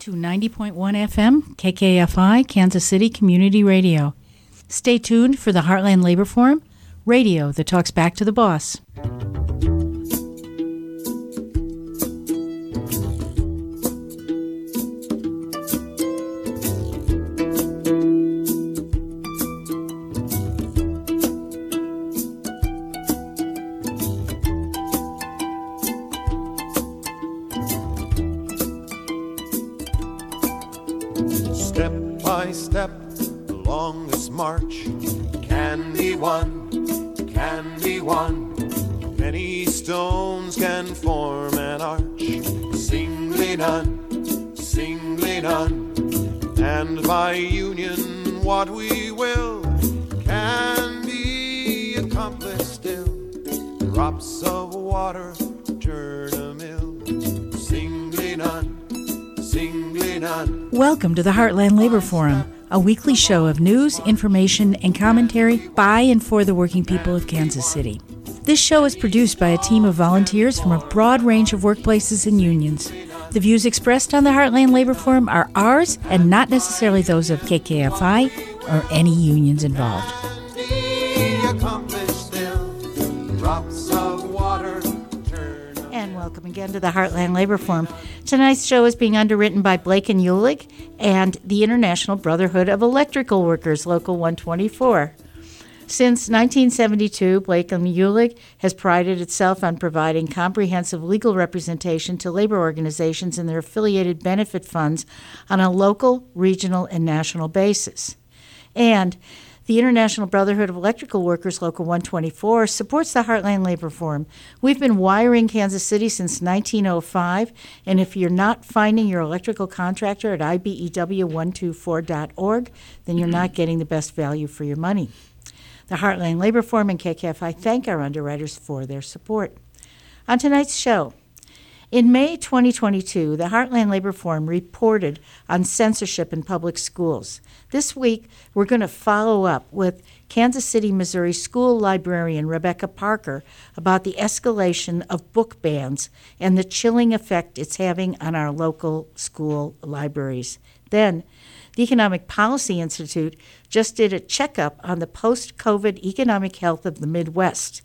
to 90.1 FM, KKFI, Kansas City Community Radio. Stay tuned for the Heartland Labor Forum, radio that talks back to the boss. To the Heartland Labor Forum, a weekly show of news, information, and commentary by and for the working people of Kansas City. This show is produced by a team of volunteers from a broad range of workplaces and unions. The views expressed on the Heartland Labor Forum are ours and not necessarily those of KKFI or any unions involved. be accomplished still. Drops of water turn. And welcome again to the Heartland Labor Forum. Tonight's show is being underwritten by Blake and Uhlig and the International Brotherhood of Electrical Workers, Local 124. Since 1972, Blake and Uhlig has prided itself on providing comprehensive legal representation to labor organizations and their affiliated benefit funds on a local, regional, and national basis. And the International Brotherhood of Electrical Workers, Local 124, supports the Heartland Labor Forum. We've been wiring Kansas City since 1905, and if you're not finding your electrical contractor at E IBEW124.org, then you're not getting the best value for your money. The Heartland Labor Forum and KKFI thank our underwriters for their support. On tonight's show, in May 2022, the Heartland Labor Forum reported on censorship in public schools. This week, we're going to follow up with Kansas City, Missouri school librarian Rebecca Parker about the escalation of book bans and the chilling effect it's having on our local school libraries. Then, the Economic Policy Institute just did a checkup on the post COVID economic health of the Midwest,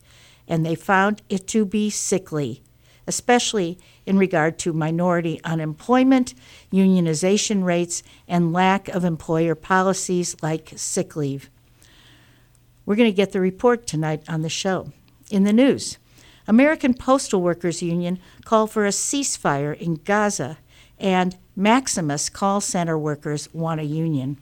and they found it to be sickly especially in regard to minority unemployment, unionization rates, and lack of employer policies like sick leave. We're going to get the report tonight on the show. In the news, American Postal Workers Union called for a ceasefire in Gaza, and Maximus call center workers want a union.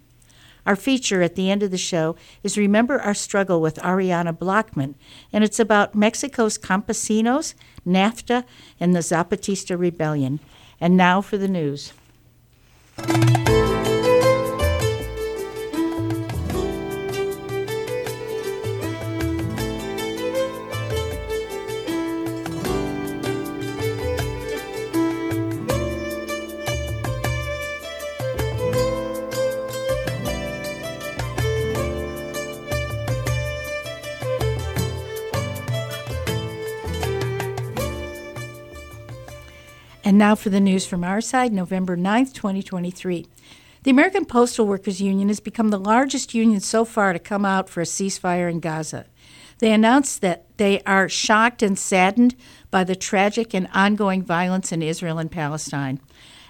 Our feature at the end of the show is Remember Our Struggle with Ariana Blockman, and it's about Mexico's campesinos, NAFTA, and the Zapatista Rebellion. And now for the news. Now for the news from our side, November 9th, 2023. The American Postal Workers Union has become the largest union so far to come out for a ceasefire in Gaza. They announced that they are shocked and saddened by the tragic and ongoing violence in Israel and Palestine.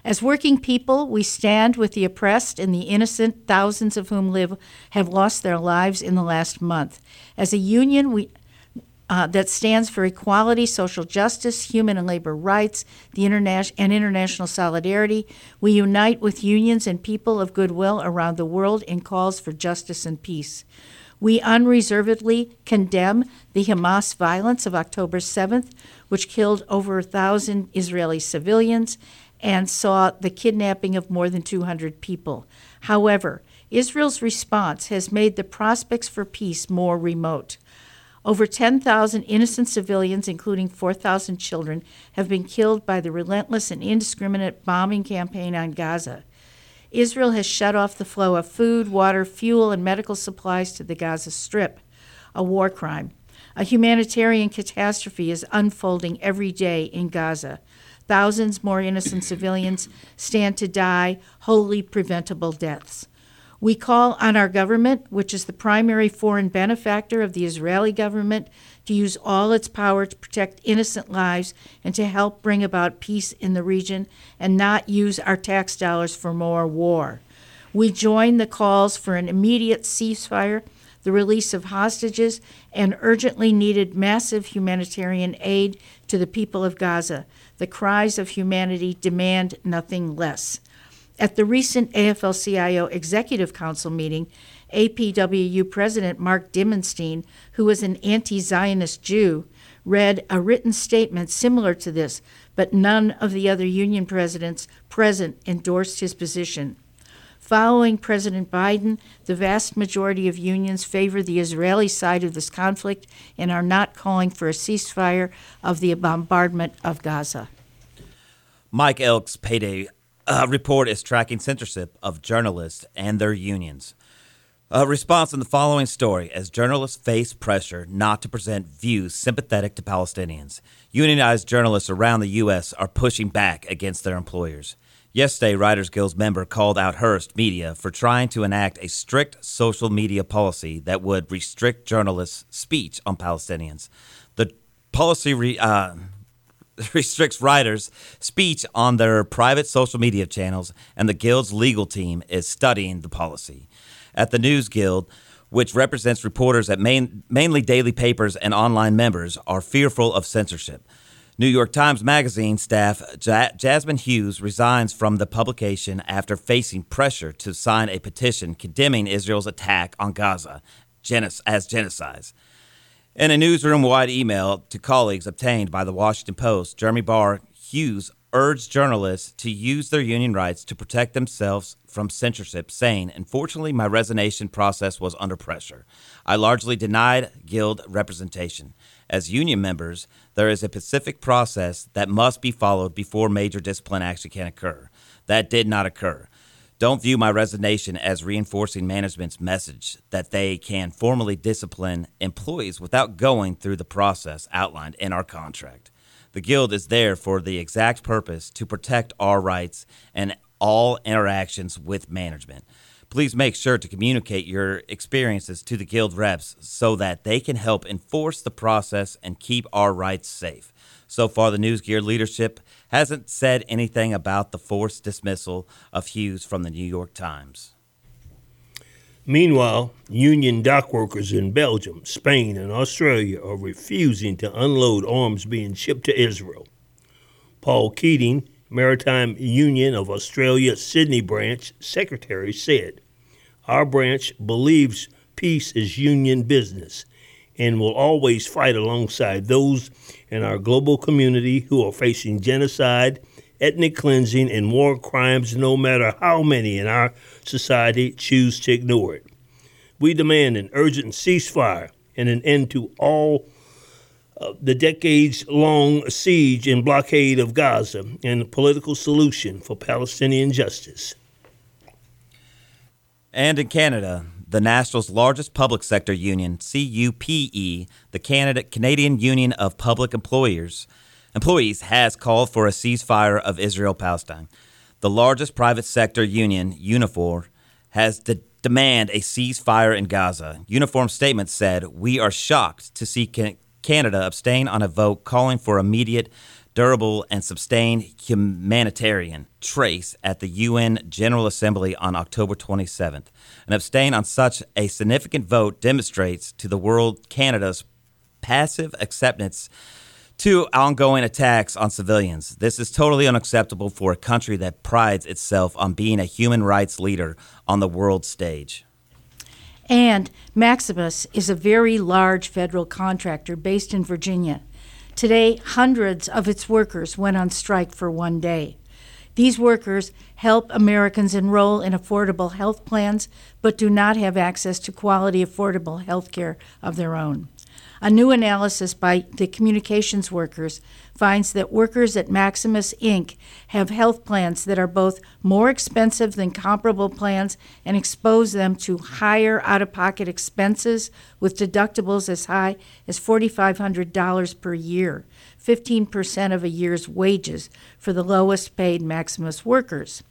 As working people, we stand with the oppressed and the innocent, thousands of whom live have lost their lives in the last month. As a union, we uh, that stands for equality, social justice, human and labor rights, the interna- and international solidarity. We unite with unions and people of goodwill around the world in calls for justice and peace. We unreservedly condemn the Hamas violence of October 7th, which killed over a thousand Israeli civilians and saw the kidnapping of more than 200 people. However, Israel's response has made the prospects for peace more remote. Over 10,000 innocent civilians, including 4,000 children, have been killed by the relentless and indiscriminate bombing campaign on Gaza. Israel has shut off the flow of food, water, fuel, and medical supplies to the Gaza Strip, a war crime. A humanitarian catastrophe is unfolding every day in Gaza. thousands more innocent civilians stand to die wholly preventable deaths. We call on our government, which is the primary foreign benefactor of the Israeli government, to use all its power to protect innocent lives and to help bring about peace in the region and not use our tax dollars for more war. We join the calls for an immediate ceasefire, the release of hostages, and urgently needed massive humanitarian aid to the people of Gaza. The cries of humanity demand nothing less. At the recent AFL CIO Executive Council meeting, APWU President Mark Dimondstein, who was an anti Zionist Jew, read a written statement similar to this, but none of the other union presidents present endorsed his position. Following President Biden, the vast majority of unions favor the Israeli side of this conflict and are not calling for a ceasefire of the bombardment of Gaza. Mike Elk's payday uh, report is tracking censorship of journalists and their unions. A response in the following story as journalists face pressure not to present views sympathetic to Palestinians. Unionized journalists around the U.S. are pushing back against their employers. Yesterday, Writers Guild member called out Hearst Media for trying to enact a strict social media policy that would restrict journalists' speech on Palestinians. The policy re, uh, restricts writers' speech on their private social media channels, and the Guild's legal team is studying the policy at the News Guild, which represents reporters at main, mainly daily papers and online members, are fearful of censorship. New York Times Magazine staff ja- Jasmine Hughes resigns from the publication after facing pressure to sign a petition condemning Israel's attack on Gaza as genocide. In a newsroom wide email to colleagues obtained by the Washington Post, Jeremy Barr Hughes urged journalists to use their union rights to protect themselves from censorship, saying, Unfortunately, my resignation process was under pressure. I largely denied guild representation. As union members, there is a specific process that must be followed before major discipline action can occur. That did not occur. Don't view my resignation as reinforcing management's message that they can formally discipline employees without going through the process outlined in our contract. The Guild is there for the exact purpose to protect our rights and all interactions with management. Please make sure to communicate your experiences to the Guild reps so that they can help enforce the process and keep our rights safe. So far, the News Guild leadership hasn't said anything about the forced dismissal of Hughes from the New York Times. Meanwhile, union dock workers in Belgium, Spain, and Australia are refusing to unload arms being shipped to Israel. Paul Keating, Maritime Union of Australia Sydney branch secretary, said, Our branch believes peace is union business and will always fight alongside those in our global community who are facing genocide ethnic cleansing, and war crimes, no matter how many in our society choose to ignore it. We demand an urgent ceasefire and an end to all uh, the decades long siege and blockade of Gaza and a political solution for Palestinian justice. And in Canada, the national's largest public sector union, CUPE, the Canada, Canadian Union of Public Employers, employees has called for a ceasefire of Israel Palestine. The largest private sector union, Unifor, has de- demand a ceasefire in Gaza. Unifor statement said, "We are shocked to see can- Canada abstain on a vote calling for immediate, durable, and sustained humanitarian trace at the UN General Assembly on October 27th. And abstain on such a significant vote demonstrates to the world Canada's passive acceptance to ongoing attacks on civilians. This is totally unacceptable for a country that prides itself on being a human rights leader on the world stage. And Maximus is a very large federal contractor based in Virginia. Today, hundreds of its workers went on strike for one day. These workers help Americans enroll in affordable health plans, but do not have access to quality, affordable health care of their own. A new analysis by the communications workers finds that workers at Maximus Inc. have health plans that are both more expensive than comparable plans and expose them to higher out of pocket expenses with deductibles as high as $4,500 per year, 15% of a year's wages for the lowest paid Maximus workers.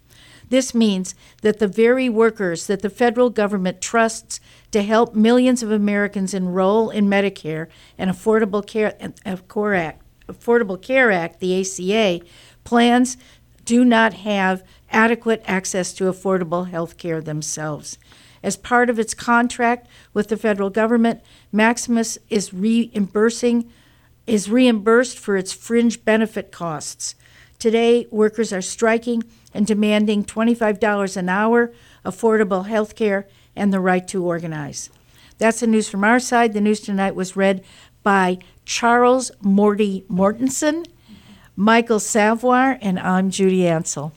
This means that the very workers that the federal government trusts to help millions of Americans enroll in Medicare and Affordable Care, Act, Affordable Care Act, the ACA, plans do not have adequate access to affordable health care themselves. As part of its contract with the federal government, Maximus is reimbursing is reimbursed for its fringe benefit costs. Today, workers are striking and demanding $25 an hour, affordable health care, and the right to organize. That's the news from our side. The news tonight was read by Charles Morty Mortensen, Michael Savoir, and I'm Judy Ansell.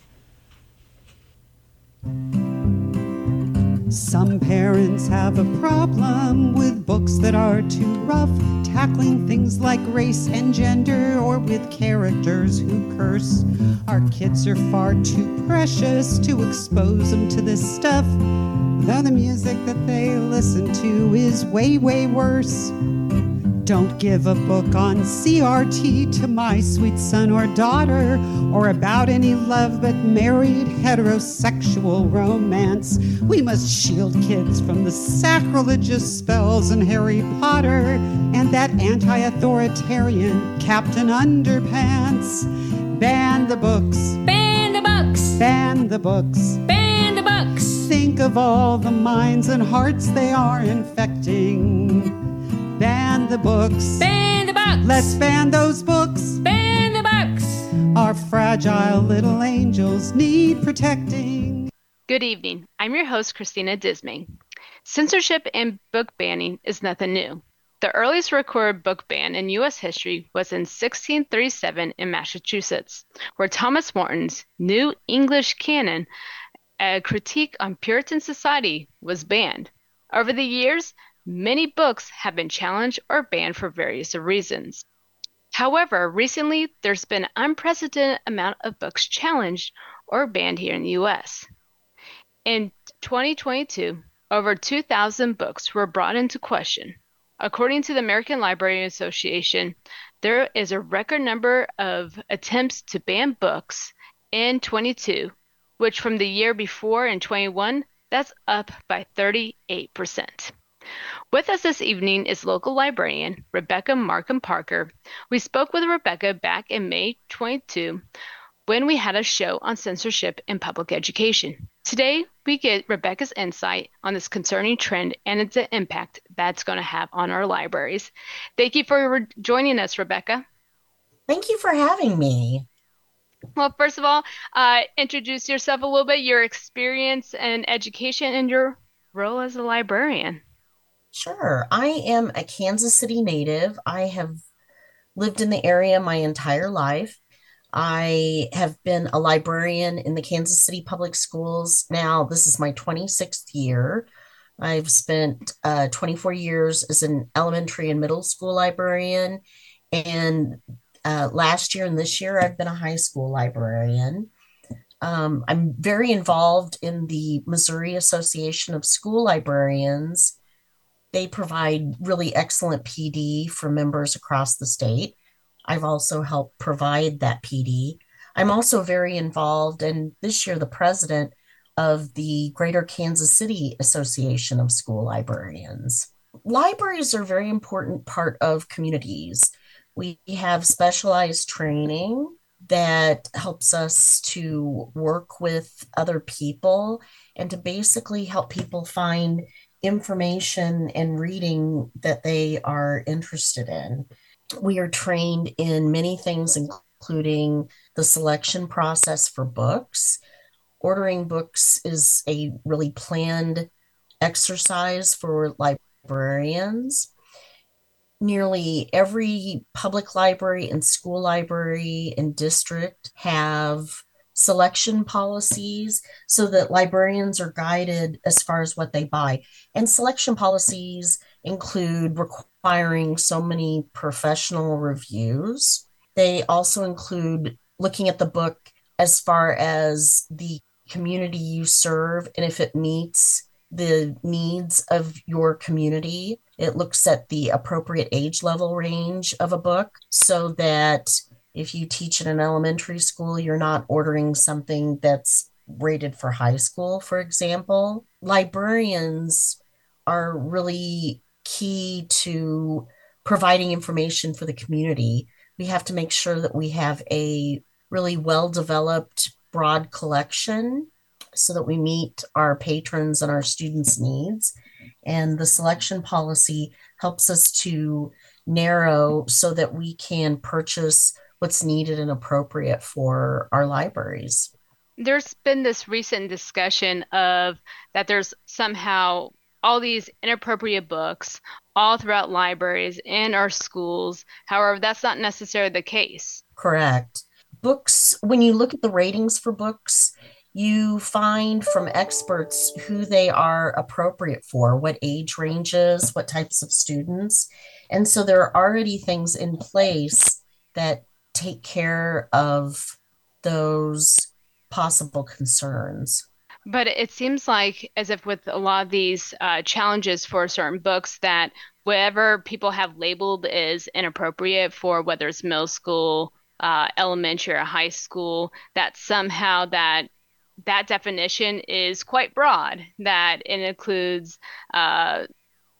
Some parents have a problem with books that are too rough, tackling things like race and gender, or with characters who curse. Our kids are far too precious to expose them to this stuff, though the music that they listen to is way, way worse. Don't give a book on CRT to my sweet son or daughter, or about any love but married heterosexual romance. We must shield kids from the sacrilegious spells in Harry Potter and that anti authoritarian Captain Underpants. Ban the books. Ban the books. Ban the books. Ban the books. Think of all the minds and hearts they are infecting. Ban the books. Ban the books. Let's ban those books. Ban the books. Our fragile little angels need protecting. Good evening. I'm your host, Christina Dismay. Censorship and book banning is nothing new. The earliest recorded book ban in U.S. history was in 1637 in Massachusetts, where Thomas Morton's New English Canaan, a critique on Puritan society, was banned. Over the years, Many books have been challenged or banned for various reasons. However, recently there's been an unprecedented amount of books challenged or banned here in the US. In 2022, over 2,000 books were brought into question. According to the American Library Association, there is a record number of attempts to ban books in 22, which from the year before in 21, that's up by 38%. With us this evening is local librarian Rebecca Markham Parker. We spoke with Rebecca back in May 22 when we had a show on censorship in public education. Today, we get Rebecca's insight on this concerning trend and its impact that's going to have on our libraries. Thank you for joining us, Rebecca. Thank you for having me. Well, first of all, uh, introduce yourself a little bit, your experience and education, and your role as a librarian. Sure. I am a Kansas City native. I have lived in the area my entire life. I have been a librarian in the Kansas City Public Schools. Now, this is my 26th year. I've spent uh, 24 years as an elementary and middle school librarian. And uh, last year and this year, I've been a high school librarian. Um, I'm very involved in the Missouri Association of School Librarians they provide really excellent PD for members across the state. I've also helped provide that PD. I'm also very involved, and this year, the president of the Greater Kansas City Association of School Librarians. Libraries are a very important part of communities. We have specialized training that helps us to work with other people and to basically help people find information and reading that they are interested in. We are trained in many things, including the selection process for books. Ordering books is a really planned exercise for librarians. Nearly every public library and school library and district have selection policies so that librarians are guided as far as what they buy. And selection policies include requiring so many professional reviews. They also include looking at the book as far as the community you serve and if it meets the needs of your community. It looks at the appropriate age level range of a book so that if you teach in an elementary school, you're not ordering something that's rated for high school, for example. Librarians are really key to providing information for the community. We have to make sure that we have a really well developed, broad collection so that we meet our patrons and our students' needs. And the selection policy helps us to narrow so that we can purchase what's needed and appropriate for our libraries. There's been this recent discussion of that there's somehow all these inappropriate books all throughout libraries and our schools. However, that's not necessarily the case. Correct. Books, when you look at the ratings for books, you find from experts who they are appropriate for, what age ranges, what types of students. And so there are already things in place that take care of those possible concerns. But it seems like, as if with a lot of these uh, challenges for certain books, that whatever people have labeled as inappropriate for whether it's middle school, uh, elementary, or high school, that somehow that that definition is quite broad. That it includes, uh,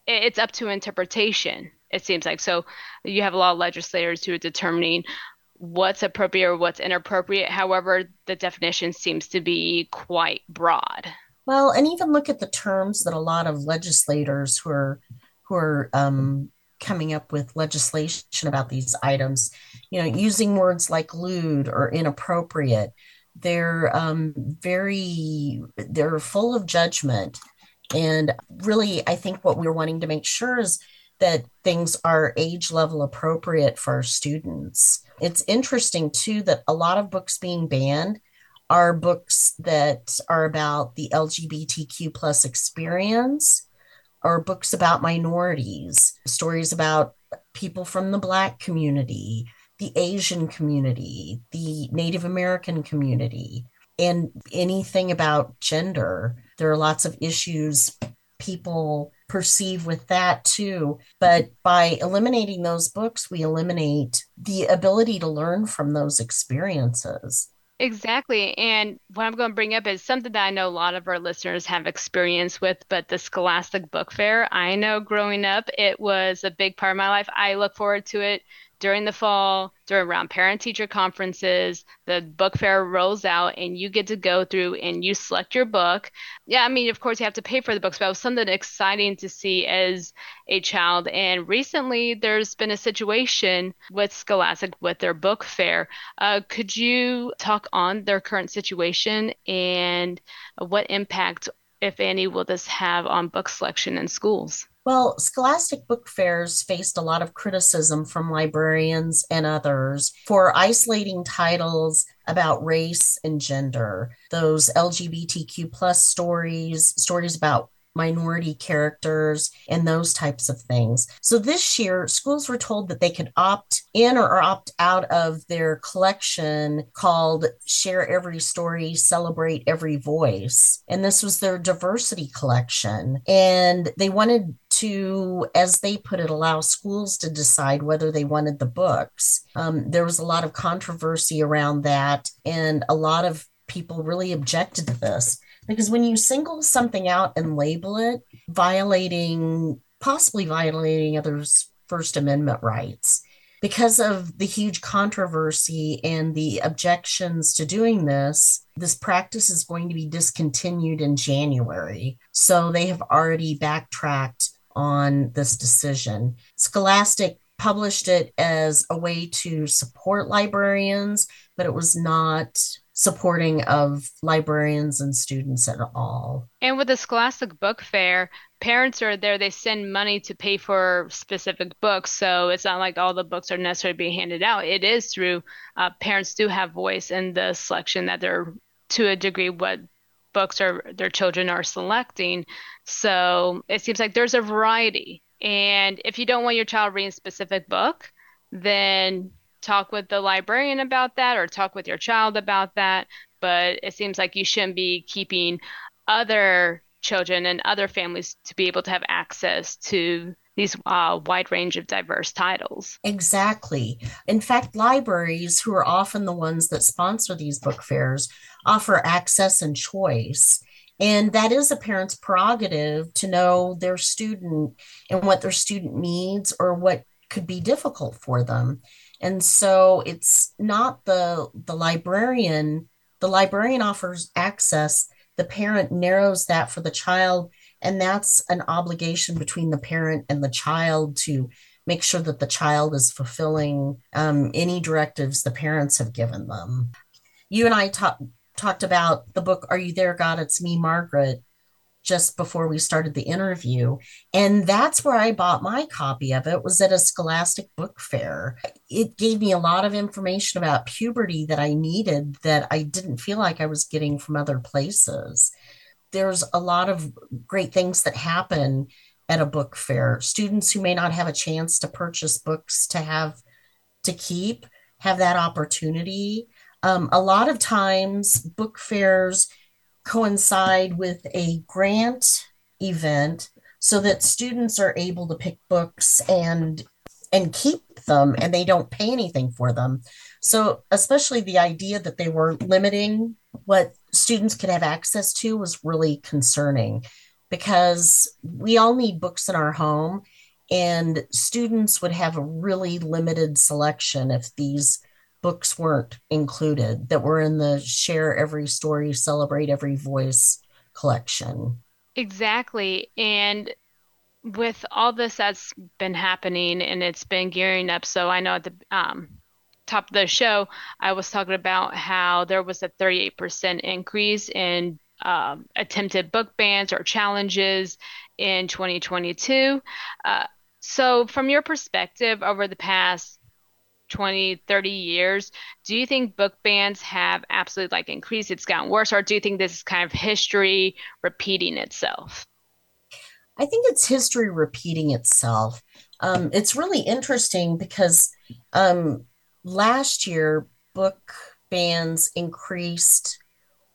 it's up to interpretation. It seems like so. You have a lot of legislators who are determining what's appropriate or what's inappropriate. However, the definition seems to be quite broad. Well, and even look at the terms that a lot of legislators who are who are um, coming up with legislation about these items, you know, using words like lewd or inappropriate. They're um, very they're full of judgment, and really, I think what we're wanting to make sure is that things are age level appropriate for students. It's interesting too that a lot of books being banned are books that are about the LGBTQ plus experience or books about minorities, stories about people from the Black community, the Asian community, the Native American community, and anything about gender. There are lots of issues people perceive with that too. But by eliminating those books, we eliminate the ability to learn from those experiences. Exactly. And what I'm going to bring up is something that I know a lot of our listeners have experience with, but the Scholastic Book Fair. I know growing up, it was a big part of my life. I look forward to it during the fall, during around parent teacher conferences, the book fair rolls out and you get to go through and you select your book. Yeah, I mean, of course, you have to pay for the books, but it was something exciting to see as a child. And recently, there's been a situation with Scholastic with their book fair. Uh, could you talk on their current situation and what impact, if any, will this have on book selection in schools? Well, Scholastic book fairs faced a lot of criticism from librarians and others for isolating titles about race and gender, those LGBTQ plus stories, stories about minority characters, and those types of things. So this year, schools were told that they could opt in or opt out of their collection called Share Every Story, Celebrate Every Voice. And this was their diversity collection. And they wanted to, as they put it, allow schools to decide whether they wanted the books. Um, there was a lot of controversy around that, and a lot of people really objected to this because when you single something out and label it, violating, possibly violating others' First Amendment rights, because of the huge controversy and the objections to doing this, this practice is going to be discontinued in January. So they have already backtracked on this decision. Scholastic published it as a way to support librarians, but it was not supporting of librarians and students at all. And with the Scholastic Book Fair, parents are there, they send money to pay for specific books. So it's not like all the books are necessarily being handed out. It is through uh, parents do have voice in the selection that they're to a degree what books are their children are selecting. So it seems like there's a variety And if you don't want your child reading a specific book, then talk with the librarian about that or talk with your child about that. But it seems like you shouldn't be keeping other children and other families to be able to have access to these uh, wide range of diverse titles. Exactly. In fact, libraries, who are often the ones that sponsor these book fairs, offer access and choice. And that is a parent's prerogative to know their student and what their student needs or what could be difficult for them. And so it's not the the librarian, the librarian offers access, the parent narrows that for the child and that's an obligation between the parent and the child to make sure that the child is fulfilling um, any directives the parents have given them. You and I talked talked about the book Are You There, God? It's Me, Margaret, just before we started the interview. And that's where I bought my copy of it, was at a scholastic book fair. It gave me a lot of information about puberty that I needed that I didn't feel like I was getting from other places there's a lot of great things that happen at a book fair. Students who may not have a chance to purchase books to have to keep have that opportunity. Um, a lot of times, book fairs coincide with a grant event so that students are able to pick books and and keep them and they don't pay anything for them so especially the idea that they were limiting what students could have access to was really concerning because we all need books in our home and students would have a really limited selection if these books weren't included that were in the share every story celebrate every voice collection. Exactly. And with all this that's been happening and it's been gearing up so i know at the um, top of the show, I was talking about how there was a 38% increase in um, attempted book bans or challenges in 2022. Uh, so, from your perspective, over the past 20, 30 years, do you think book bans have absolutely like increased? It's gotten worse, or do you think this is kind of history repeating itself? I think it's history repeating itself. Um, it's really interesting because um, last year, book bans increased,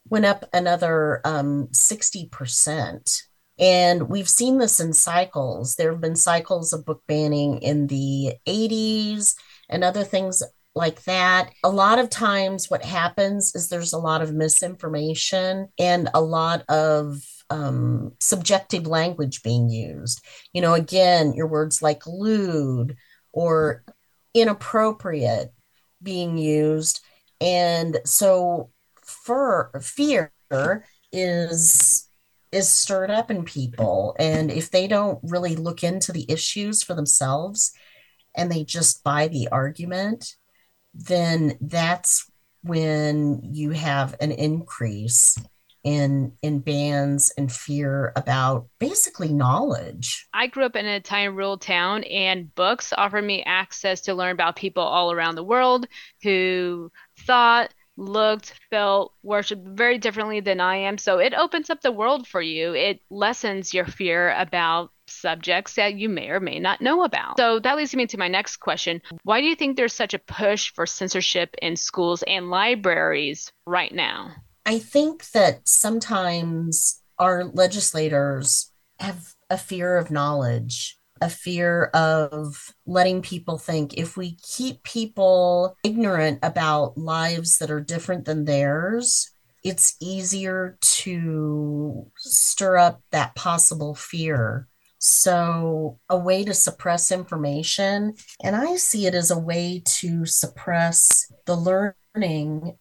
went up another um, 60%. And we've seen this in cycles. There have been cycles of book banning in the 80s and other things like that. A lot of times, what happens is there's a lot of misinformation and a lot of um, subjective language being used. You know, again, your words like lewd or inappropriate being used. And so for fear is is stirred up in people and if they don't really look into the issues for themselves and they just buy the argument then that's when you have an increase in in bans and fear about basically knowledge. I grew up in a tiny rural town and books offered me access to learn about people all around the world who thought, looked, felt, worshiped very differently than I am. So it opens up the world for you. It lessens your fear about subjects that you may or may not know about. So that leads me to my next question. Why do you think there's such a push for censorship in schools and libraries right now? I think that sometimes our legislators have a fear of knowledge, a fear of letting people think if we keep people ignorant about lives that are different than theirs, it's easier to stir up that possible fear. So, a way to suppress information, and I see it as a way to suppress the learn learning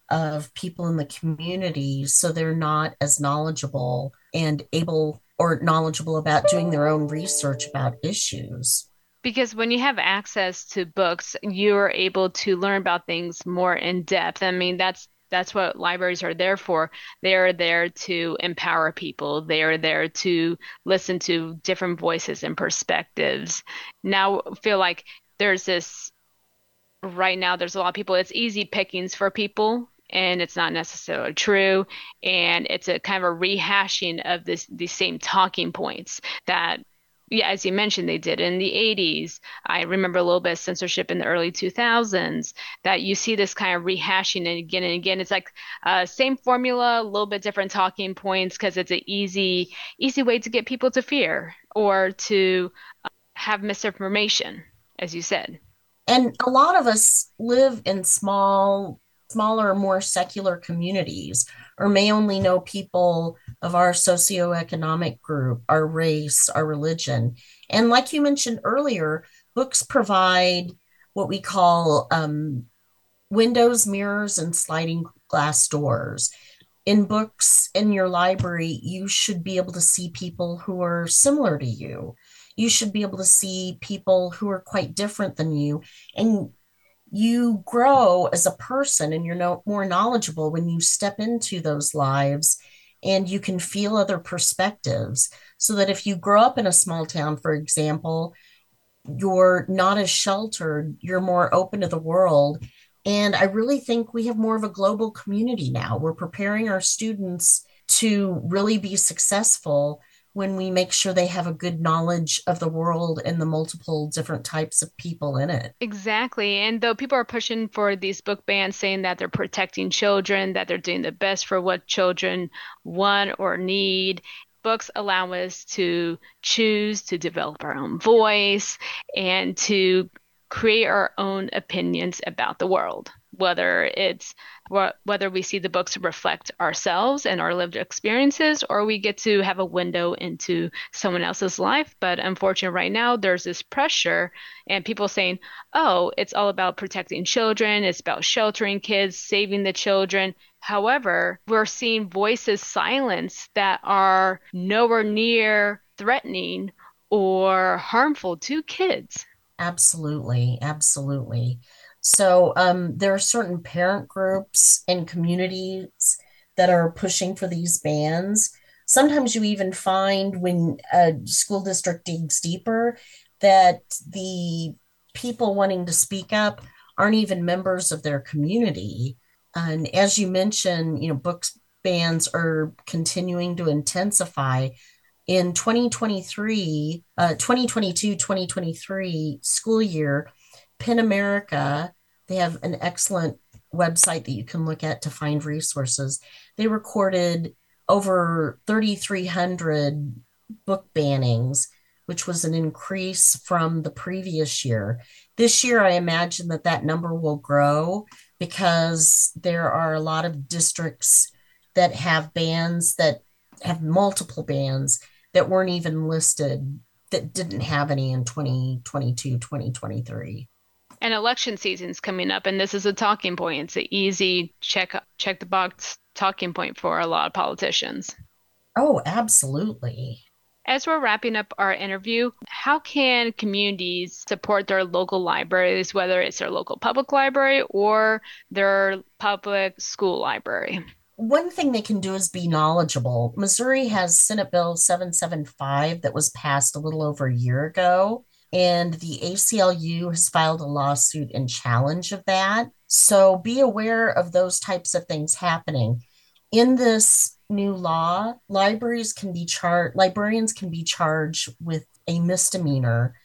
of people in the community so they're not as knowledgeable and able or knowledgeable about doing their own research about issues. Because when you have access to books you're able to learn about things more in depth. I mean that's that's what libraries are there for. They are there to empower people. They are there to listen to different voices and perspectives. Now feel like there's this right now there's a lot of people it's easy pickings for people and it's not necessarily true and it's a kind of a rehashing of this these same talking points that yeah, as you mentioned, they did in the 80s. I remember a little bit of censorship in the early 2000s that you see this kind of rehashing and again and again. It's like uh, same formula, a little bit different talking points because it's an easy, easy way to get people to fear or to uh, have misinformation, as you said. And a lot of us live in small, smaller, more secular communities or may only know people of our socioeconomic group, our race, our religion. And like you mentioned earlier, books provide what we call um, windows, mirrors, and sliding glass doors. In books in your library, you should be able to see people who are similar to you. You should be able to see people who are quite different than you. And you grow as a person and you're no, more knowledgeable when you step into those lives and you can feel other perspectives. So that if you grow up in a small town, for example, you're not as sheltered, you're more open to the world. And I really think we have more of a global community now. We're preparing our students to really be successful when we make sure they have a good knowledge of the world and the multiple different types of people in it. Exactly. And though people are pushing for these book bans, saying that they're protecting children, that they're doing the best for what children want or need, books allow us to choose to develop our own voice and to create our own opinions about the world, whether it's whether we see the books reflect ourselves and our lived experiences or we get to have a window into someone else's life. But unfortunately right now there's this pressure and people saying oh it's all about protecting children. It's about sheltering kids saving the children. However we're seeing voices silenced that are nowhere near threatening or harmful to kids. Absolutely. Absolutely so um, there are certain parent groups and communities that are pushing for these bans. Sometimes you even find when a school district digs deeper that the people wanting to speak up aren't even members of their community. And as you mentioned, you know, books bans are continuing to intensify. In 2023, uh, 2022 2023 school year, PEN America, they have an excellent website that you can look at to find resources. They recorded over 3,300 book bannings, which was an increase from the previous year. This year, I imagine that that number will grow because there are a lot of districts that have bans that have multiple bans that weren't even listed that didn't have any in 2022 2023 and election season's coming up and this is a talking point it's an easy check check the box talking point for a lot of politicians oh absolutely as we're wrapping up our interview, how can communities support their local libraries, whether it's their local public library or their public school library? One thing they can do is be knowledgeable. Missouri has Senate Bill 775 that was passed a little over a year ago and the ACLU has filed a lawsuit in challenge of that. So be aware of those types of things happening. In this new law, libraries can be charged, librarians can be charged with a misdemeanor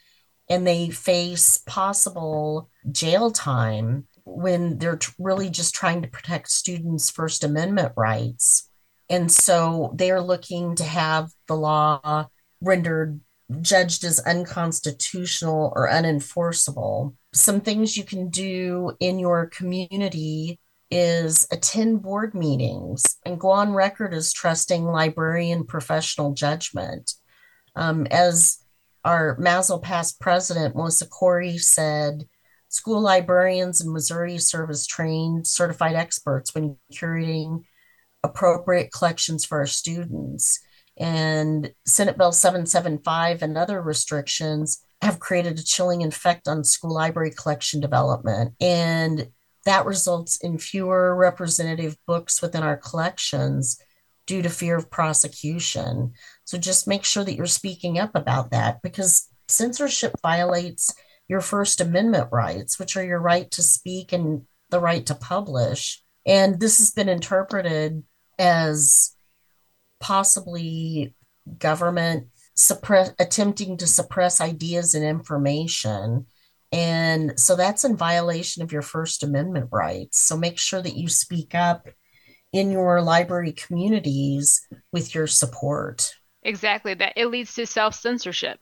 and they face possible jail time when they're really just trying to protect students' First Amendment rights. And so they're looking to have the law rendered judged as unconstitutional or unenforceable. Some things you can do in your community is attend board meetings and go on record as trusting librarian professional judgment. Um, as our MASL's past president, Melissa Corey, said, school librarians in Missouri serve as trained certified experts when curating appropriate collections for our students and Senate Bill 775 and other restrictions have created a chilling effect on school library collection development. And that results in fewer representative books within our collections due to fear of prosecution. So just make sure that you're speaking up about that because censorship violates your First Amendment rights, which are your right to speak and the right to publish. And this has been interpreted as possibly government suppress attempting to suppress ideas and information. And so that's in violation of your First Amendment rights. So make sure that you speak up in your library communities with your support. Exactly. That it leads to self censorship.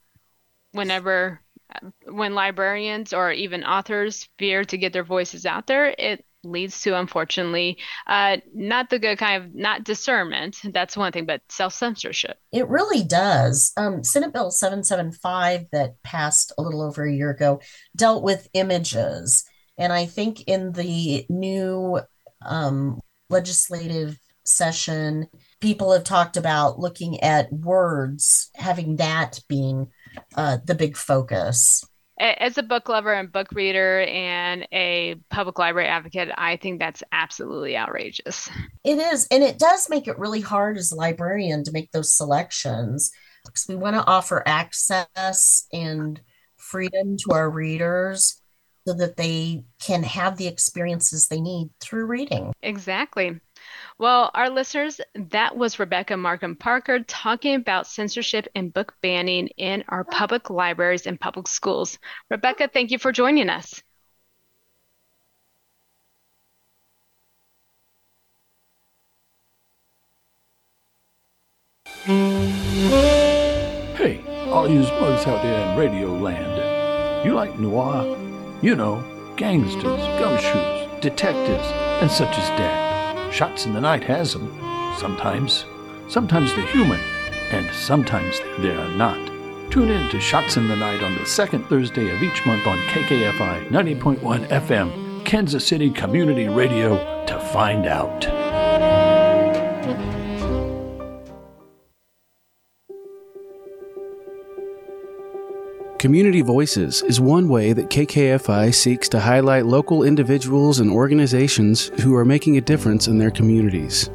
Whenever, uh, when librarians or even authors fear to get their voices out there, it leads to unfortunately uh, not the good kind of not discernment that's one thing but self-censorship It really does. Um, Senate Bill 775 that passed a little over a year ago dealt with images. And I think in the new um, legislative session, people have talked about looking at words, having that being uh, the big focus. As a book lover and book reader and a public library advocate i think that's absolutely outrageous It is, and it does make it really hard as a librarian to make those selections because we want to offer access and freedom to our readers so that they can have the experiences they need through reading. Exactly. Well, our listeners, that was Rebecca Markham Parker talking about censorship and book banning in our public libraries and public schools. Rebecca, thank you for joining us. Hey, all you bugs out there in radio land. You like noir? You know, gangsters, gumshoes, detectives, and such as that. Shots in the Night has them. Sometimes. Sometimes they're human, and sometimes they're not. Tune in to Shots in the Night on the second Thursday of each month on KKFI 90.1 FM, Kansas City Community Radio, to find out. Community Voices is one way that KKFI seeks to highlight local individuals and organizations who are making a difference in their communities.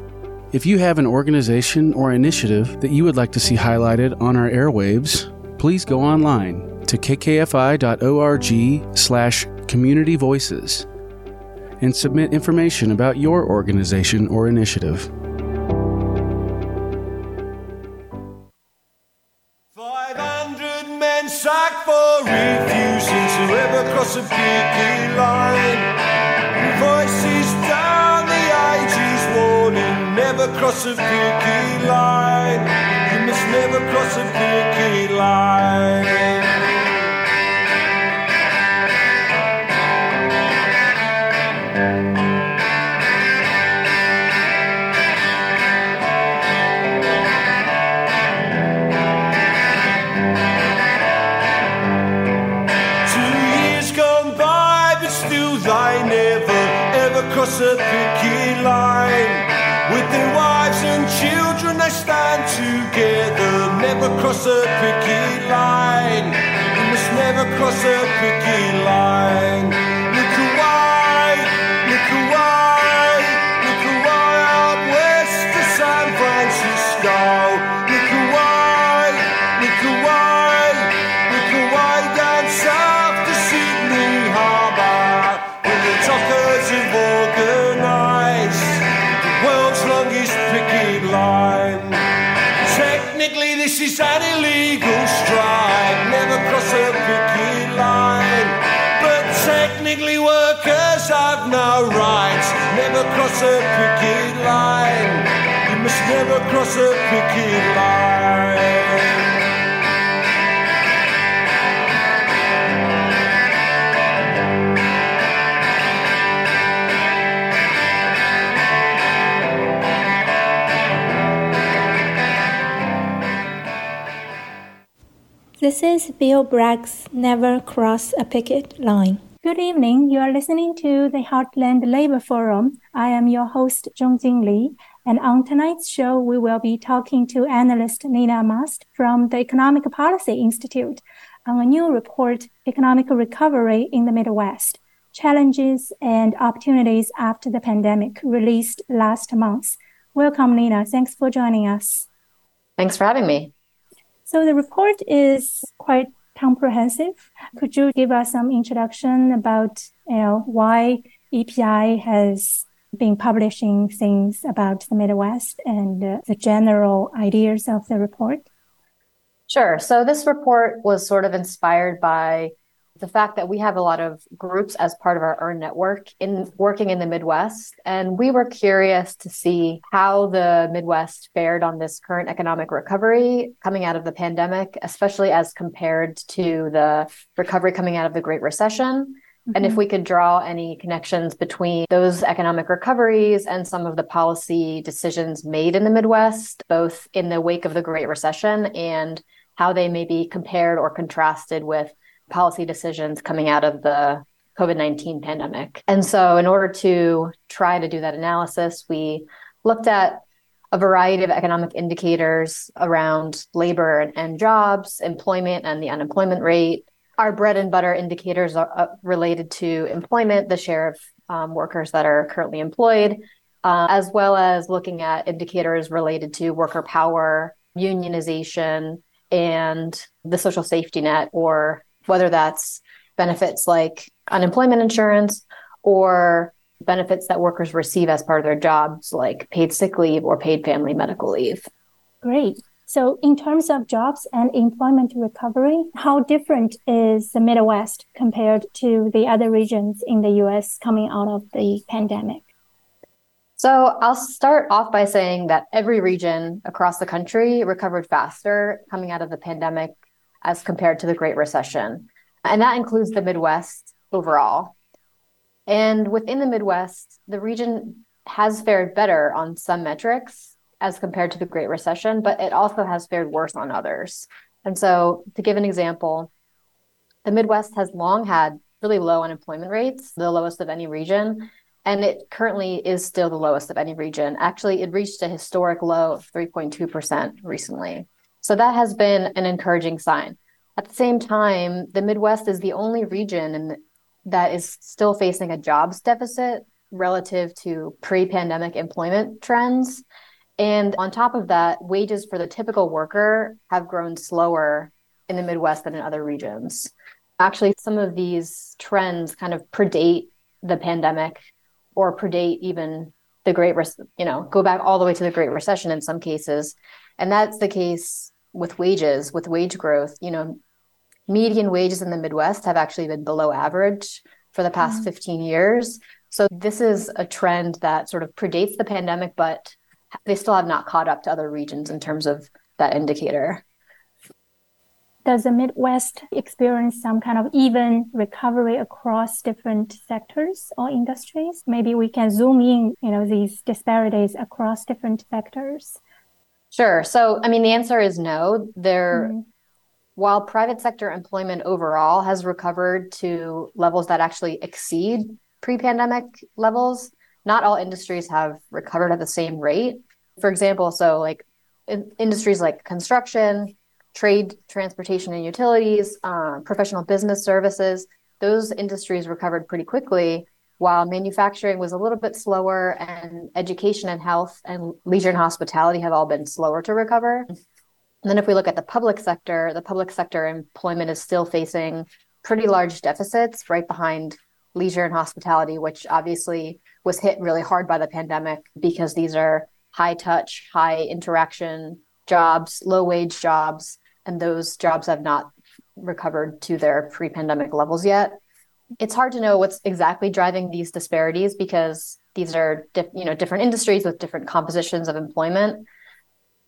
If you have an organization or initiative that you would like to see highlighted on our airwaves, please go online to kkfi.org slash community voices and submit information about your organization or initiative. Cross a picket line. You must never cross a picket cross a picket line. You must never cross a picket line. A picket line. You must never cross a picket line. This is Bill Bragg's Never Cross a Picket Line. Good evening. You are listening to the Heartland Labor Forum. I am your host, Zhongjing Li. And on tonight's show, we will be talking to analyst Nina Mast from the Economic Policy Institute on a new report, Economic Recovery in the Midwest, Challenges and Opportunities After the Pandemic, released last month. Welcome, Nina. Thanks for joining us. Thanks for having me. So the report is quite comprehensive. Could you give us some introduction about you know why EPI has been publishing things about the Midwest and uh, the general ideas of the report? Sure. So this report was sort of inspired by the fact that we have a lot of groups as part of our EARN network in working in the Midwest. And we were curious to see how the Midwest fared on this current economic recovery coming out of the pandemic, especially as compared to the recovery coming out of the Great Recession. Mm-hmm. And if we could draw any connections between those economic recoveries and some of the policy decisions made in the Midwest, both in the wake of the Great Recession and how they may be compared or contrasted with policy decisions coming out of the COVID 19 pandemic. And so, in order to try to do that analysis, we looked at a variety of economic indicators around labor and, and jobs, employment, and the unemployment rate. Our bread and butter indicators are uh, related to employment, the share of um, workers that are currently employed, uh, as well as looking at indicators related to worker power, unionization, and the social safety net or whether that's benefits like unemployment insurance or benefits that workers receive as part of their jobs, like paid sick leave or paid family medical leave. Great. So, in terms of jobs and employment recovery, how different is the Midwest compared to the other regions in the US coming out of the pandemic? So, I'll start off by saying that every region across the country recovered faster coming out of the pandemic as compared to the Great Recession. And that includes the Midwest overall. And within the Midwest, the region has fared better on some metrics as compared to the Great Recession, but it also has fared worse on others. And so, to give an example, the Midwest has long had really low unemployment rates, the lowest of any region. And it currently is still the lowest of any region. Actually, it reached a historic low of 3.2% recently. So that has been an encouraging sign. At the same time, the Midwest is the only region in, that is still facing a jobs deficit relative to pre pandemic employment trends. And on top of that, wages for the typical worker have grown slower in the Midwest than in other regions. Actually, some of these trends kind of predate the pandemic or predate even the great you know go back all the way to the great recession in some cases and that's the case with wages, with wage growth, you know, median wages in the Midwest have actually been below average for the past mm-hmm. 15 years. So this is a trend that sort of predates the pandemic, but they still have not caught up to other regions in terms of that indicator. Does the Midwest experience some kind of even recovery across different sectors or industries? Maybe we can zoom in, you know, these disparities across different sectors. Sure. So, I mean, the answer is no. There, mm-hmm. while private sector employment overall has recovered to levels that actually exceed pre-pandemic levels, not all industries have recovered at the same rate. For example, so like in industries like construction, trade, transportation, and utilities, uh, professional business services, those industries recovered pretty quickly while manufacturing was a little bit slower and education and health and leisure and hospitality have all been slower to recover. And then if we look at the public sector, the public sector employment is still facing pretty large deficits right behind leisure and hospitality, which obviously was hit really hard by the pandemic because these are high touch, high interaction jobs, low wage jobs, and those jobs have not recovered to their pre pandemic levels yet it's hard to know what's exactly driving these disparities because these are you know different industries with different compositions of employment.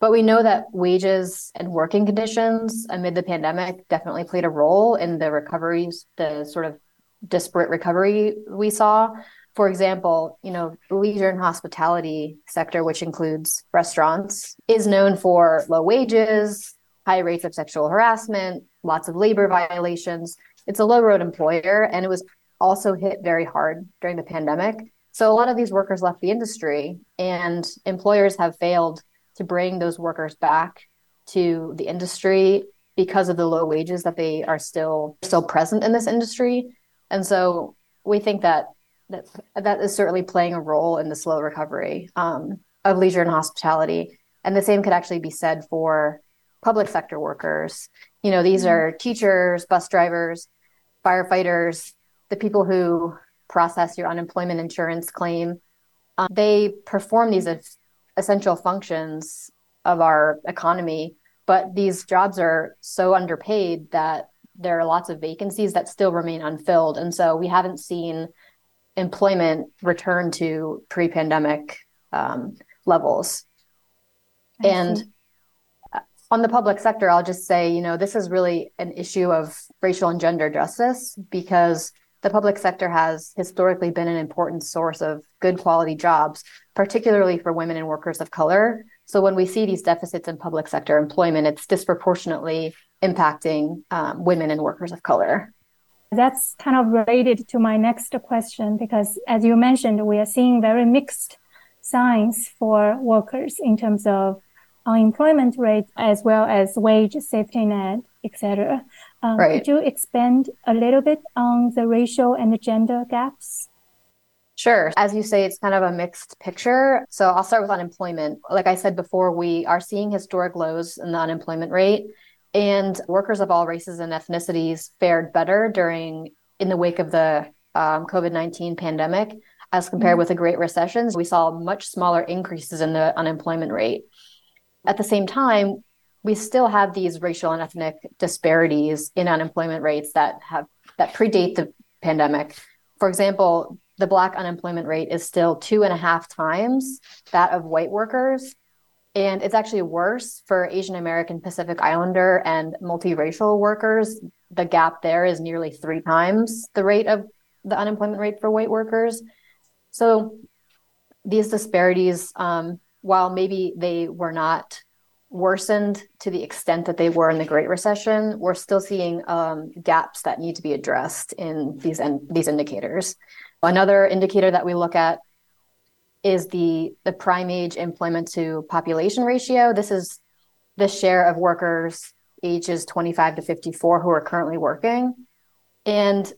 But we know that wages and working conditions amid the pandemic definitely played a role in the recoveries the sort of disparate recovery we saw. For example you know leisure and hospitality sector which includes restaurants is known for low wages high rates of sexual harassment lots of labor violations it's a low road employer and it was also hit very hard during the pandemic. So a lot of these workers left the industry and employers have failed to bring those workers back to the industry because of the low wages that they are still still present in this industry. And so we think that that, that is certainly playing a role in the slow recovery um, of leisure and hospitality. And the same could actually be said for public sector workers. You know, these mm-hmm. are teachers, bus drivers, firefighters, the people who process your unemployment insurance claim. Um, they perform these essential functions of our economy but these jobs are so underpaid that there are lots of vacancies that still remain unfilled. And so we haven't seen employment return to pre pandemic um, levels. I and see. On the public sector, I'll just say, you know, this is really an issue of racial and gender justice because the public sector has historically been an important source of good quality jobs, particularly for women and workers of color. So when we see these deficits in public sector employment, it's disproportionately impacting um, women and workers of color. That's kind of related to my next question because, as you mentioned, we are seeing very mixed signs for workers in terms of unemployment rate as well as wage safety net, etc. Um, Right. Could you expand a little bit on the racial and the gender gaps? Sure. As you say, it's kind of a mixed picture. So I'll start with unemployment. Like I said before, we are seeing historic lows in the unemployment rate, and workers of all races and ethnicities fared better during in the wake of the um, COVID nineteen pandemic as compared Mhm. with the Great Recession. We saw much smaller increases in the unemployment rate. At the same time, we still have these racial and ethnic disparities in unemployment rates that have that predate the pandemic. For example, the Black unemployment rate is still two and a half times that of white workers. And it's actually worse for Asian American, Pacific Islander, and multiracial workers. The gap there is nearly three times the rate of the unemployment rate for white workers. So these disparities, um, while maybe they were not worsened to the extent that they were in the Great Recession, we're still seeing um, gaps that need to be addressed in these en- these indicators. Another indicator that we look at is the the prime age employment to population ratio. This is the share of workers ages 25 to 54 who are currently working. And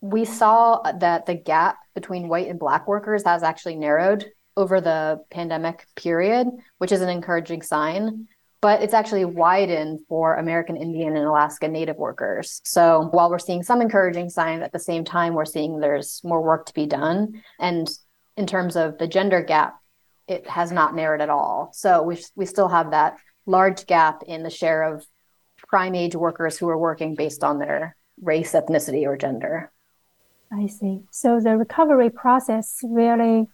we saw that the gap between white and black workers has actually narrowed over the pandemic period, which is an encouraging sign. But it's actually widened for American Indian and Alaska Native workers. So while we're seeing some encouraging signs, at the same time, we're seeing there's more work to be done. And in terms of the gender gap, it has not narrowed at all. So we, we still have that large gap in the share of prime age workers who are working based on their race, ethnicity, or gender. I see. So the recovery process really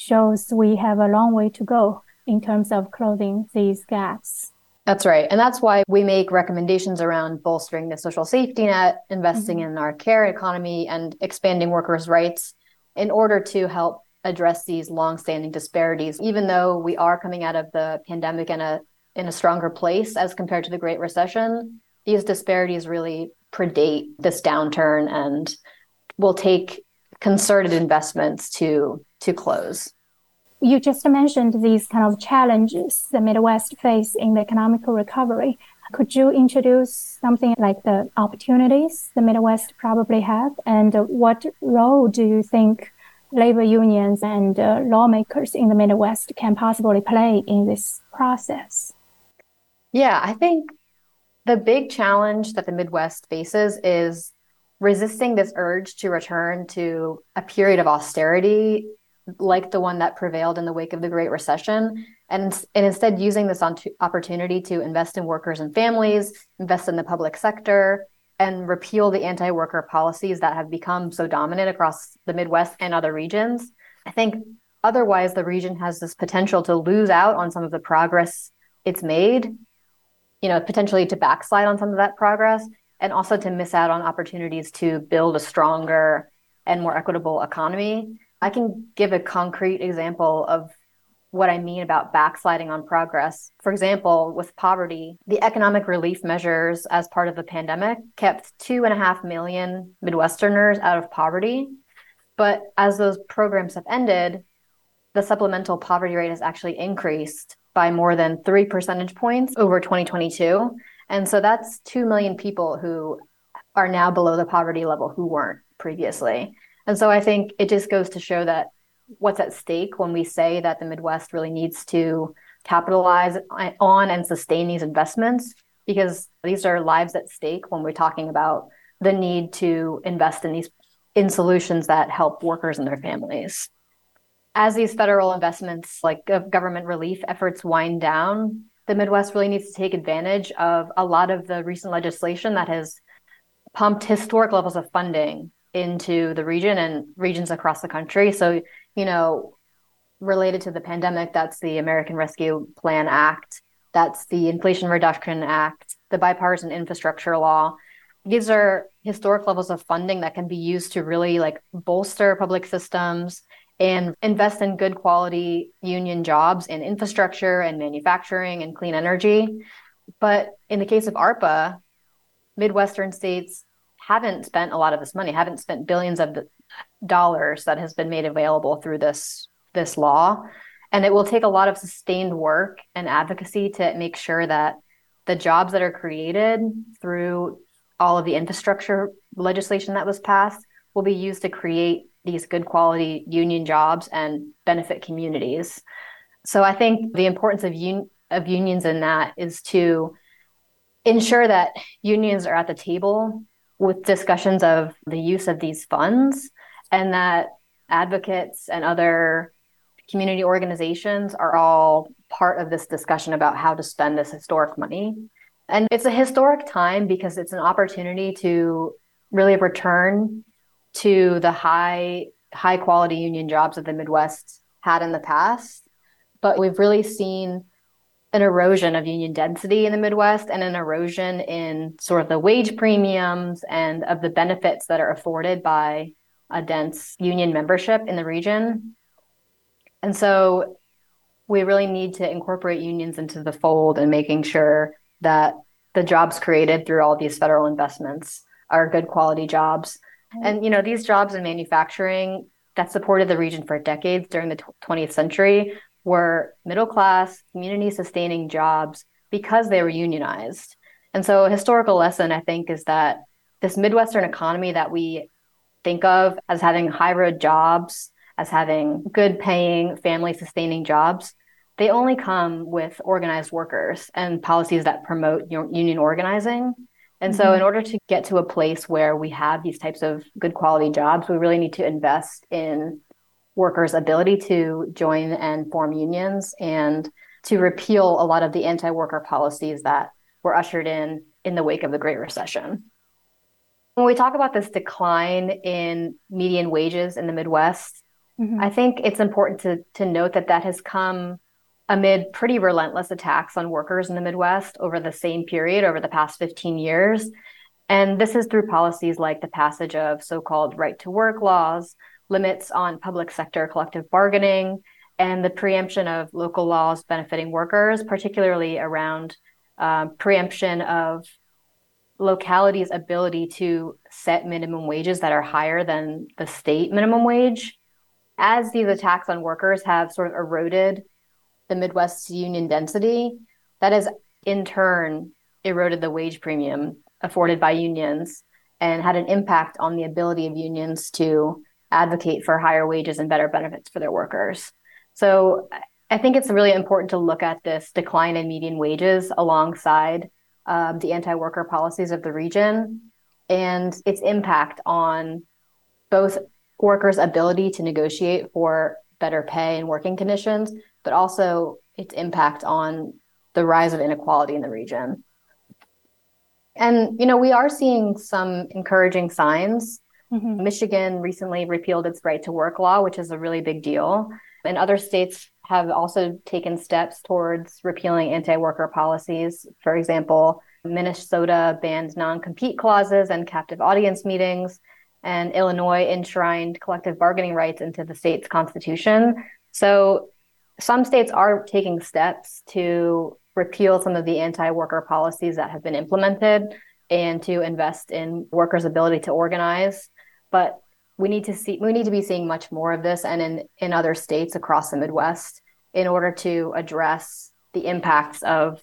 shows we have a long way to go in terms of closing these gaps. That's right. And that's why we make recommendations around bolstering the social safety net, investing mm-hmm. in our care economy, and expanding workers' rights in order to help address these longstanding disparities. Even though we are coming out of the pandemic in a in a stronger place as compared to the Great Recession, these disparities really predate this downturn and will take concerted investments to to close. You just mentioned these kind of challenges the Midwest face in the economic recovery. Could you introduce something like the opportunities the Midwest probably have, and what role do you think labor unions and uh, lawmakers in the Midwest can possibly play in this process? Yeah, I think the big challenge that the Midwest faces is resisting this urge to return to a period of austerity like the one that prevailed in the wake of the Great Recession, and, and instead using this opportunity to invest in workers and families, invest in the public sector, and repeal the anti worker policies that have become so dominant across the Midwest and other regions. I think otherwise, the region has this potential to lose out on some of the progress it's made, you know, potentially to backslide on some of that progress, and also to miss out on opportunities to build a stronger and more equitable economy. I can give a concrete example of what I mean about backsliding on progress. For example, with poverty, the economic relief measures as part of the pandemic kept two and a half million Midwesterners out of poverty. But as those programs have ended, the supplemental poverty rate has actually increased by more than three percentage points over 2022. And so that's 2 million people who are now below the poverty level who weren't previously. And so I think it just goes to show that what's at stake when we say that the Midwest really needs to capitalize on and sustain these investments, because these are lives at stake when we're talking about the need to invest in these in solutions that help workers and their families. As these federal investments like government relief efforts wind down, the Midwest really needs to take advantage of a lot of the recent legislation that has pumped historic levels of funding into the region and regions across the country. So, you know, related to the pandemic, that's the American Rescue Plan Act, that's the Inflation Reduction Act, the Bipartisan Infrastructure Law. These are historic levels of funding that can be used to really like bolster public systems and invest in good quality union jobs in infrastructure and manufacturing and clean energy. But in the case of ARPA, Midwestern states haven't spent a lot of this money, haven't spent billions of dollars that has been made available through this this law. And it will take a lot of sustained work and advocacy to make sure that the jobs that are created through all of the infrastructure legislation that was passed will be used to create these good quality union jobs and benefit communities. So I think the importance of un- of unions in that is to ensure that unions are at the table with discussions of the use of these funds and that advocates and other community organizations are all part of this discussion about how to spend this historic money. And it's a historic time because it's an opportunity to really return to the high high quality union jobs that the Midwest had in the past. But we've really seen an erosion of union density in the Midwest and an erosion in sort of the wage premiums and of the benefits that are afforded by a dense union membership in the region. And so we really need to incorporate unions into the fold and making sure that the jobs created through all these federal investments are good quality jobs. Mm-hmm. And you know, these jobs in manufacturing that supported the region for decades during the 20th century were middle class, community sustaining jobs because they were unionized. And so, a historical lesson, I think, is that this Midwestern economy that we think of as having high road jobs, as having good paying, family sustaining jobs, they only come with organized workers and policies that promote union organizing. And so, mm-hmm. in order to get to a place where we have these types of good quality jobs, we really need to invest in workers' ability to join and form unions and to repeal a lot of the anti worker policies that were ushered in in the wake of the Great Recession. When we talk about this decline in median wages in the Midwest, mm-hmm. I think it's important to, to note that that has come amid pretty relentless attacks on workers in the Midwest over the same period, over the past 15 years. And this is through policies like the passage of so called right to work laws, limits on public sector collective bargaining, and the preemption of local laws benefiting workers, particularly around um, preemption of localities' ability to set minimum wages that are higher than the state minimum wage. As these attacks on workers have sort of eroded the Midwest's union density, that has in turn eroded the wage premium afforded by unions and had an impact on the ability of unions to advocate for higher wages and better benefits for their workers. So I think it's really important to look at this decline in median wages alongside um, the anti worker policies of the region and its impact on both workers' ability to negotiate for better pay and working conditions, but also its impact on the rise of inequality in the region. And, you know, we are seeing some encouraging signs Mm-hmm. Michigan recently repealed its right to work law, which is a really big deal. And other states have also taken steps towards repealing anti worker policies. For example, Minnesota banned non compete clauses and captive audience meetings, and Illinois enshrined collective bargaining rights into the state's constitution. So some states are taking steps to repeal some of the anti worker policies that have been implemented and to invest in workers' ability to organize but we need to see we need to be seeing much more of this and in in other states across the midwest in order to address the impacts of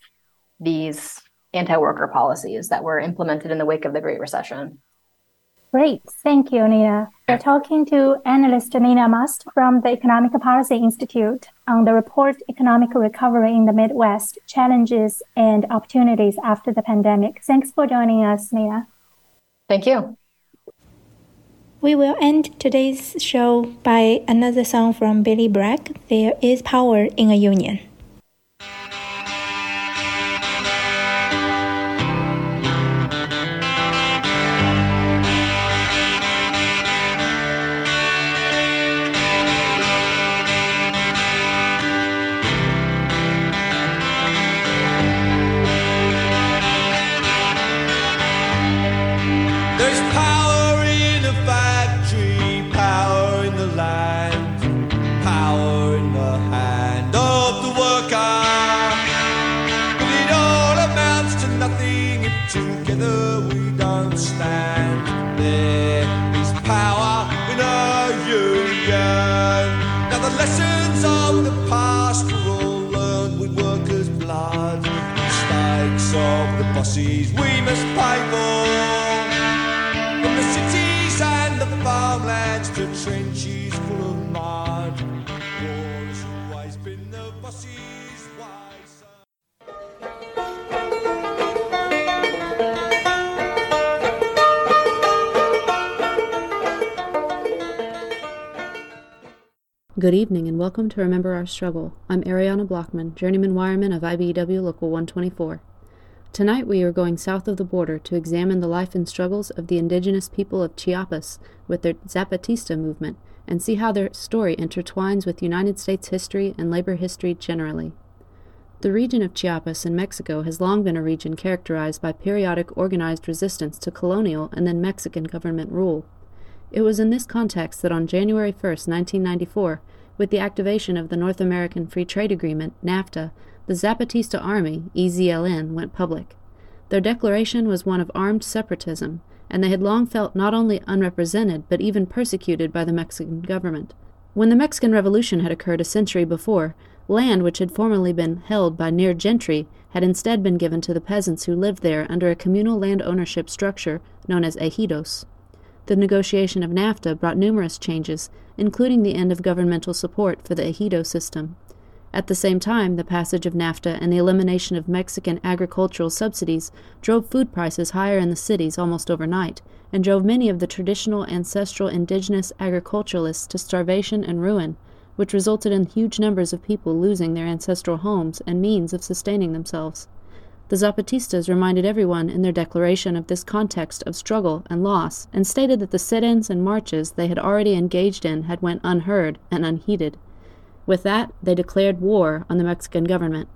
these anti-worker policies that were implemented in the wake of the great recession Great. Thank you, Nina. We're talking to analyst Nina Mast from the Economic Policy Institute on the report Economic Recovery in the Midwest Challenges and Opportunities After the Pandemic. Thanks for joining us, Nina. Thank you. We will end today's show by another song from Billy Bragg There is Power in a Union. Good evening and welcome to Remember Our Struggle. I'm Ariana Blockman, journeyman wireman of IBEW Local 124. Tonight we are going south of the border to examine the life and struggles of the indigenous people of Chiapas with their Zapatista movement and see how their story intertwines with United States history and labor history generally. The region of Chiapas in Mexico has long been a region characterized by periodic organized resistance to colonial and then Mexican government rule. It was in this context that on January 1, 1994, with the activation of the North American Free Trade Agreement, NAFTA, the Zapatista Army, EZLN, went public. Their declaration was one of armed separatism, and they had long felt not only unrepresented but even persecuted by the Mexican government. When the Mexican Revolution had occurred a century before, land which had formerly been held by near gentry had instead been given to the peasants who lived there under a communal land ownership structure known as ejidos. The negotiation of NAFTA brought numerous changes, including the end of governmental support for the ejido system. At the same time, the passage of NAFTA and the elimination of Mexican agricultural subsidies drove food prices higher in the cities almost overnight, and drove many of the traditional ancestral indigenous agriculturalists to starvation and ruin, which resulted in huge numbers of people losing their ancestral homes and means of sustaining themselves. The Zapatistas reminded everyone in their declaration of this context of struggle and loss, and stated that the sit-ins and marches they had already engaged in had went unheard and unheeded. With that, they declared war on the Mexican government.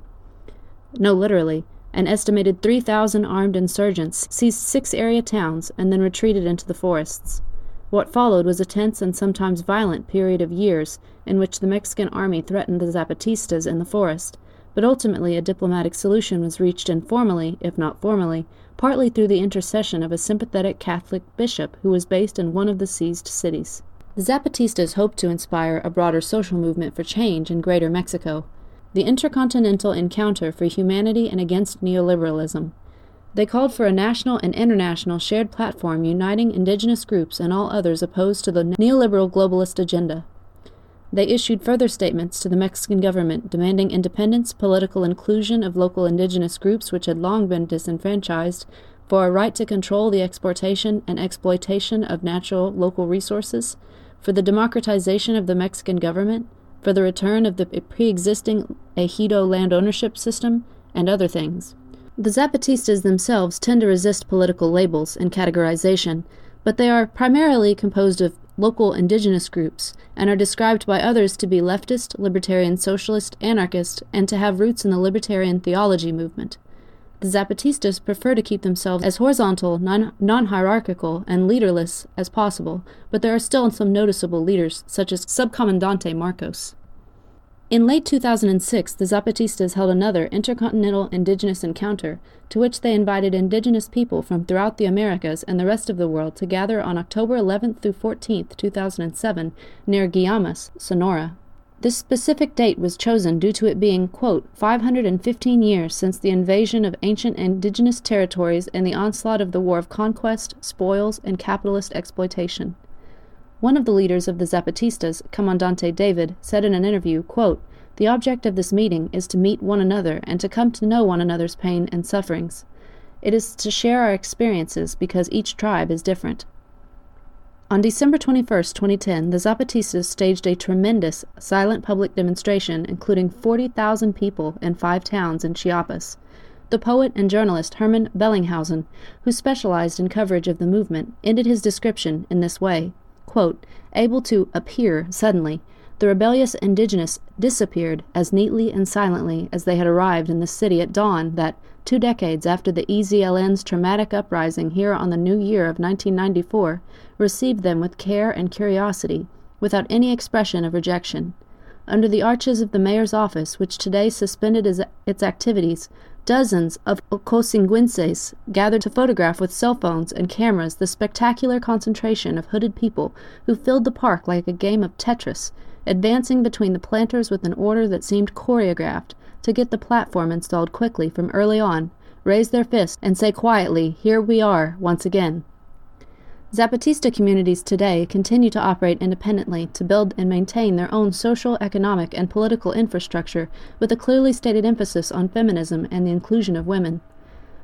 No, literally, an estimated 3,000 armed insurgents seized six area towns and then retreated into the forests. What followed was a tense and sometimes violent period of years in which the Mexican army threatened the Zapatistas in the forest, but ultimately a diplomatic solution was reached informally, if not formally, partly through the intercession of a sympathetic Catholic bishop who was based in one of the seized cities. The Zapatistas hoped to inspire a broader social movement for change in Greater Mexico, the Intercontinental Encounter for Humanity and Against Neoliberalism. They called for a national and international shared platform uniting indigenous groups and all others opposed to the neoliberal globalist agenda. They issued further statements to the Mexican government demanding independence, political inclusion of local indigenous groups which had long been disenfranchised, for a right to control the exportation and exploitation of natural local resources, for the democratization of the Mexican government, for the return of the pre existing ejido land ownership system, and other things. The Zapatistas themselves tend to resist political labels and categorization, but they are primarily composed of local indigenous groups and are described by others to be leftist, libertarian, socialist, anarchist, and to have roots in the liberation theology movement. The Zapatistas prefer to keep themselves as horizontal, non hierarchical, and leaderless as possible, but there are still some noticeable leaders, such as Subcomandante Marcos. In late 2006, the Zapatistas held another intercontinental indigenous encounter, to which they invited indigenous people from throughout the Americas and the rest of the world to gather on October 11th through 14th, 2007, near Guaymas, Sonora. This specific date was chosen due to it being, quote, 515 years since the invasion of ancient indigenous territories and the onslaught of the war of conquest, spoils, and capitalist exploitation. One of the leaders of the Zapatistas, Comandante David, said in an interview, quote, The object of this meeting is to meet one another and to come to know one another's pain and sufferings. It is to share our experiences because each tribe is different. On December 21, 2010, the Zapatistas staged a tremendous silent public demonstration including 40,000 people in five towns in Chiapas. The poet and journalist Hermann Bellinghausen, who specialized in coverage of the movement, ended his description in this way quote, able to appear suddenly, the rebellious indigenous disappeared as neatly and silently as they had arrived in the city at dawn that, two decades after the EZLN's traumatic uprising here on the new year of 1994, received them with care and curiosity, without any expression of rejection. Under the arches of the mayor's office, which today suspended its activities, Dozens of Ocosinguenses gathered to photograph with cell phones and cameras the spectacular concentration of hooded people who filled the park like a game of Tetris, advancing between the planters with an order that seemed choreographed to get the platform installed quickly from early on, raise their fists, and say quietly, Here we are, once again. Zapatista communities today continue to operate independently to build and maintain their own social, economic, and political infrastructure with a clearly stated emphasis on feminism and the inclusion of women.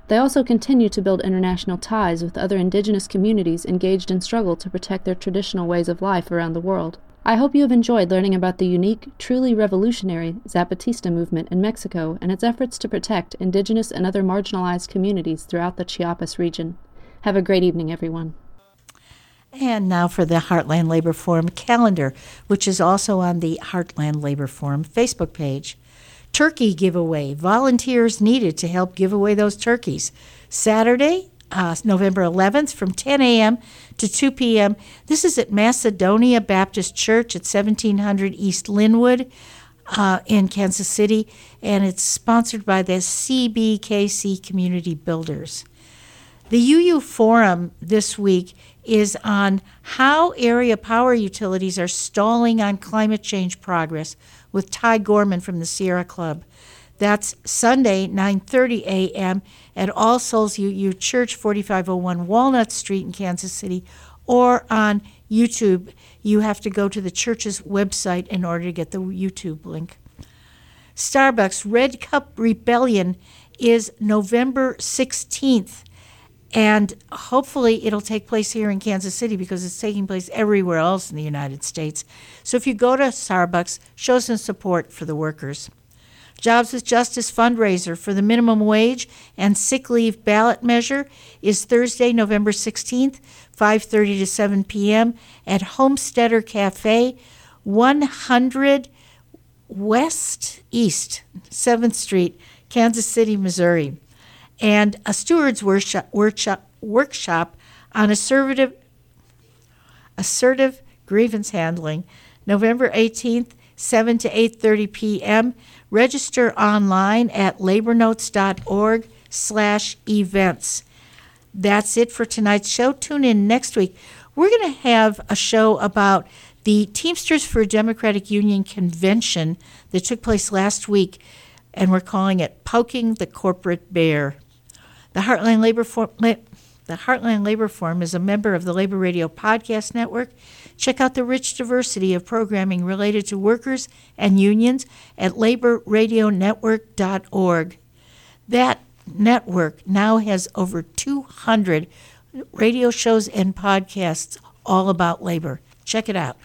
They also continue to build international ties with other indigenous communities engaged in struggle to protect their traditional ways of life around the world. I hope you have enjoyed learning about the unique, truly revolutionary Zapatista movement in Mexico and its efforts to protect indigenous and other marginalized communities throughout the Chiapas region. Have a great evening, everyone. And now for the Heartland Labor Forum calendar, which is also on the Heartland Labor Forum Facebook page. Turkey giveaway. Volunteers needed to help give away those turkeys. Saturday, uh, November 11th from 10 a.m. to 2 p.m. This is at Macedonia Baptist Church at 1700 East Linwood uh, in Kansas City, and it's sponsored by the CBKC Community Builders. The UU Forum this week is on how area power utilities are stalling on climate change progress with Ty Gorman from the Sierra Club. That's Sunday, 9:30 a.m. at All Souls UU Church, 4501 Walnut Street in Kansas City, or on YouTube. You have to go to the church's website in order to get the YouTube link. Starbucks Red Cup Rebellion is November 16th. And hopefully it'll take place here in Kansas City because it's taking place everywhere else in the United States. So if you go to Starbucks, show some support for the workers. Jobs with Justice fundraiser for the minimum wage and sick leave ballot measure is Thursday, November 16th, 5:30 to 7 p.m. at Homesteader Cafe, 100 West East 7th Street, Kansas City, Missouri and a steward's workshop, workshop, workshop on assertive, assertive grievance handling, November 18th, 7 to 8.30 p.m. Register online at labornotes.org slash events. That's it for tonight's show. Tune in next week. We're going to have a show about the Teamsters for Democratic Union convention that took place last week, and we're calling it Poking the Corporate Bear. The Heartland Labor Forum, the Heartland Labor Forum is a member of the Labor Radio Podcast Network. Check out the rich diversity of programming related to workers and unions at laborradionetwork.org. That network now has over 200 radio shows and podcasts all about labor. Check it out.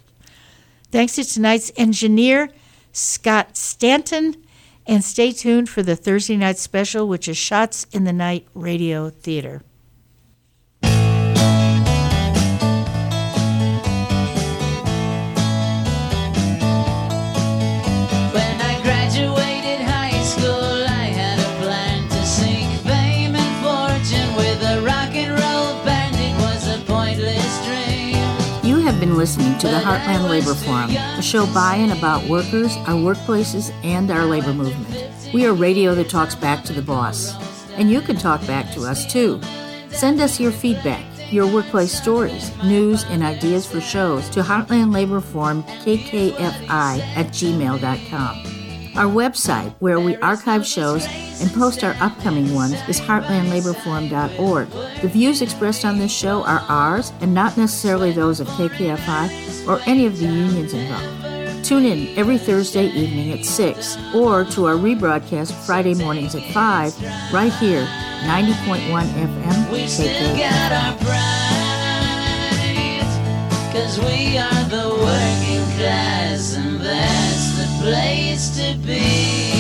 Thanks to tonight's engineer, Scott Stanton. And stay tuned for the Thursday night special, which is Shots in the Night Radio Theater. Listening to the Heartland Labor Forum, a show by and about workers, our workplaces, and our labor movement. We are radio that talks back to the boss. And you can talk back to us too. Send us your feedback, your workplace stories, news, and ideas for shows to Heartland Labor Forum KKFI at gmail.com. Our website, where we archive shows and post our upcoming ones, is heartlandlaborforum.org. The views expressed on this show are ours and not necessarily those of KKFI or any of the unions involved. Tune in every Thursday evening at 6 or to our rebroadcast Friday mornings at 5 right here, 90.1 FM. We still got our pride, cause we are the working class, and that's the place to be.